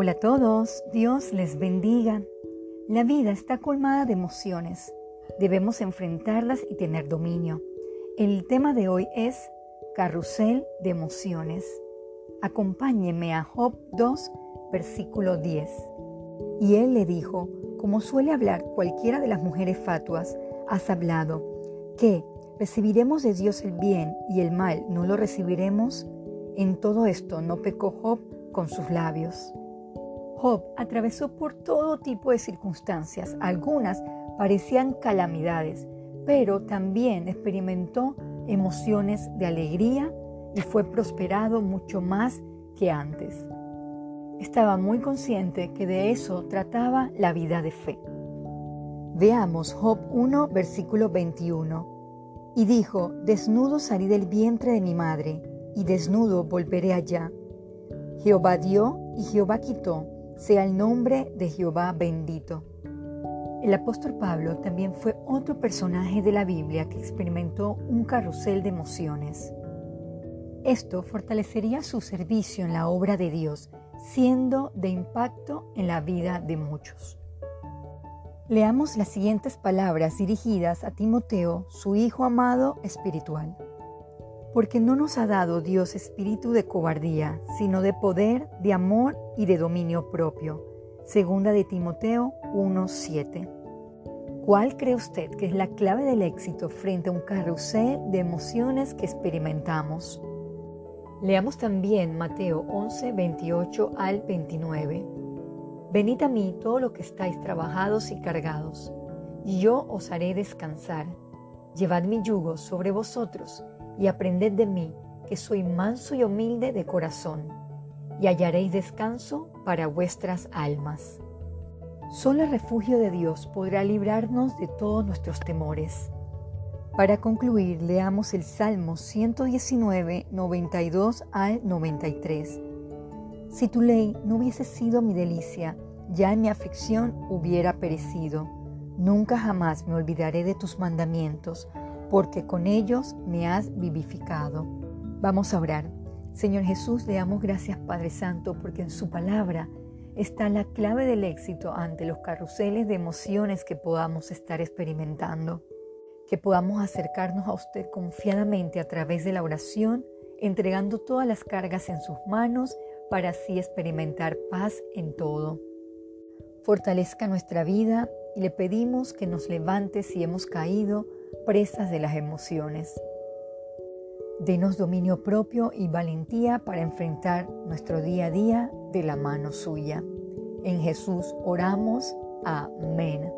Hola a todos, Dios les bendiga. La vida está colmada de emociones. Debemos enfrentarlas y tener dominio. El tema de hoy es Carrusel de emociones. Acompáñeme a Job 2, versículo 10. Y él le dijo, como suele hablar cualquiera de las mujeres fatuas, has hablado, que recibiremos de Dios el bien y el mal no lo recibiremos. En todo esto no pecó Job con sus labios. Job atravesó por todo tipo de circunstancias, algunas parecían calamidades, pero también experimentó emociones de alegría y fue prosperado mucho más que antes. Estaba muy consciente que de eso trataba la vida de fe. Veamos Job 1, versículo 21. Y dijo, desnudo salí del vientre de mi madre, y desnudo volveré allá. Jehová dio y Jehová quitó sea el nombre de Jehová bendito. El apóstol Pablo también fue otro personaje de la Biblia que experimentó un carrusel de emociones. Esto fortalecería su servicio en la obra de Dios, siendo de impacto en la vida de muchos. Leamos las siguientes palabras dirigidas a Timoteo, su hijo amado espiritual porque no nos ha dado Dios espíritu de cobardía, sino de poder, de amor y de dominio propio. Segunda de Timoteo 1:7. ¿Cuál cree usted que es la clave del éxito frente a un carrusel de emociones que experimentamos? Leamos también Mateo 11, 28 al 29. Venid a mí todos los que estáis trabajados y cargados, y yo os haré descansar. Llevad mi yugo sobre vosotros y aprended de mí, que soy manso y humilde de corazón, y hallaréis descanso para vuestras almas. Solo el refugio de Dios podrá librarnos de todos nuestros temores. Para concluir, leamos el Salmo 119, 92 al 93. Si tu ley no hubiese sido mi delicia, ya en mi aflicción hubiera perecido. Nunca jamás me olvidaré de tus mandamientos porque con ellos me has vivificado. Vamos a orar. Señor Jesús, le damos gracias Padre Santo porque en su palabra está la clave del éxito ante los carruseles de emociones que podamos estar experimentando. Que podamos acercarnos a usted confiadamente a través de la oración, entregando todas las cargas en sus manos para así experimentar paz en todo. Fortalezca nuestra vida y le pedimos que nos levante si hemos caído presas de las emociones. Denos dominio propio y valentía para enfrentar nuestro día a día de la mano suya. En Jesús oramos. Amén.